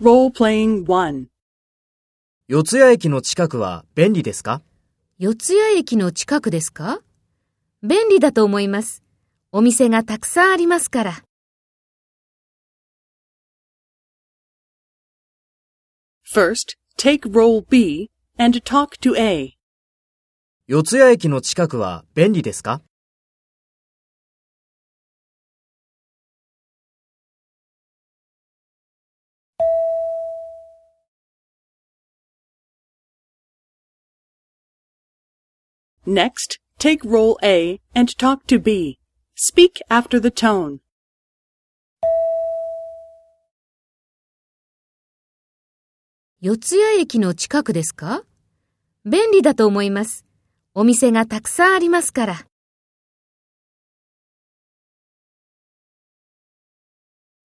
Role-playing 1. 四谷駅の近くは便利ですか？四谷駅の近くですか？便利だと思います。お店がたくさんありますから。First, take role B and talk to A. 四谷駅の近くは便利ですか？Next, take role A and talk to B. Speak after the tone. 四谷駅の近くですか便利だと思います。お店がたくさんありますから。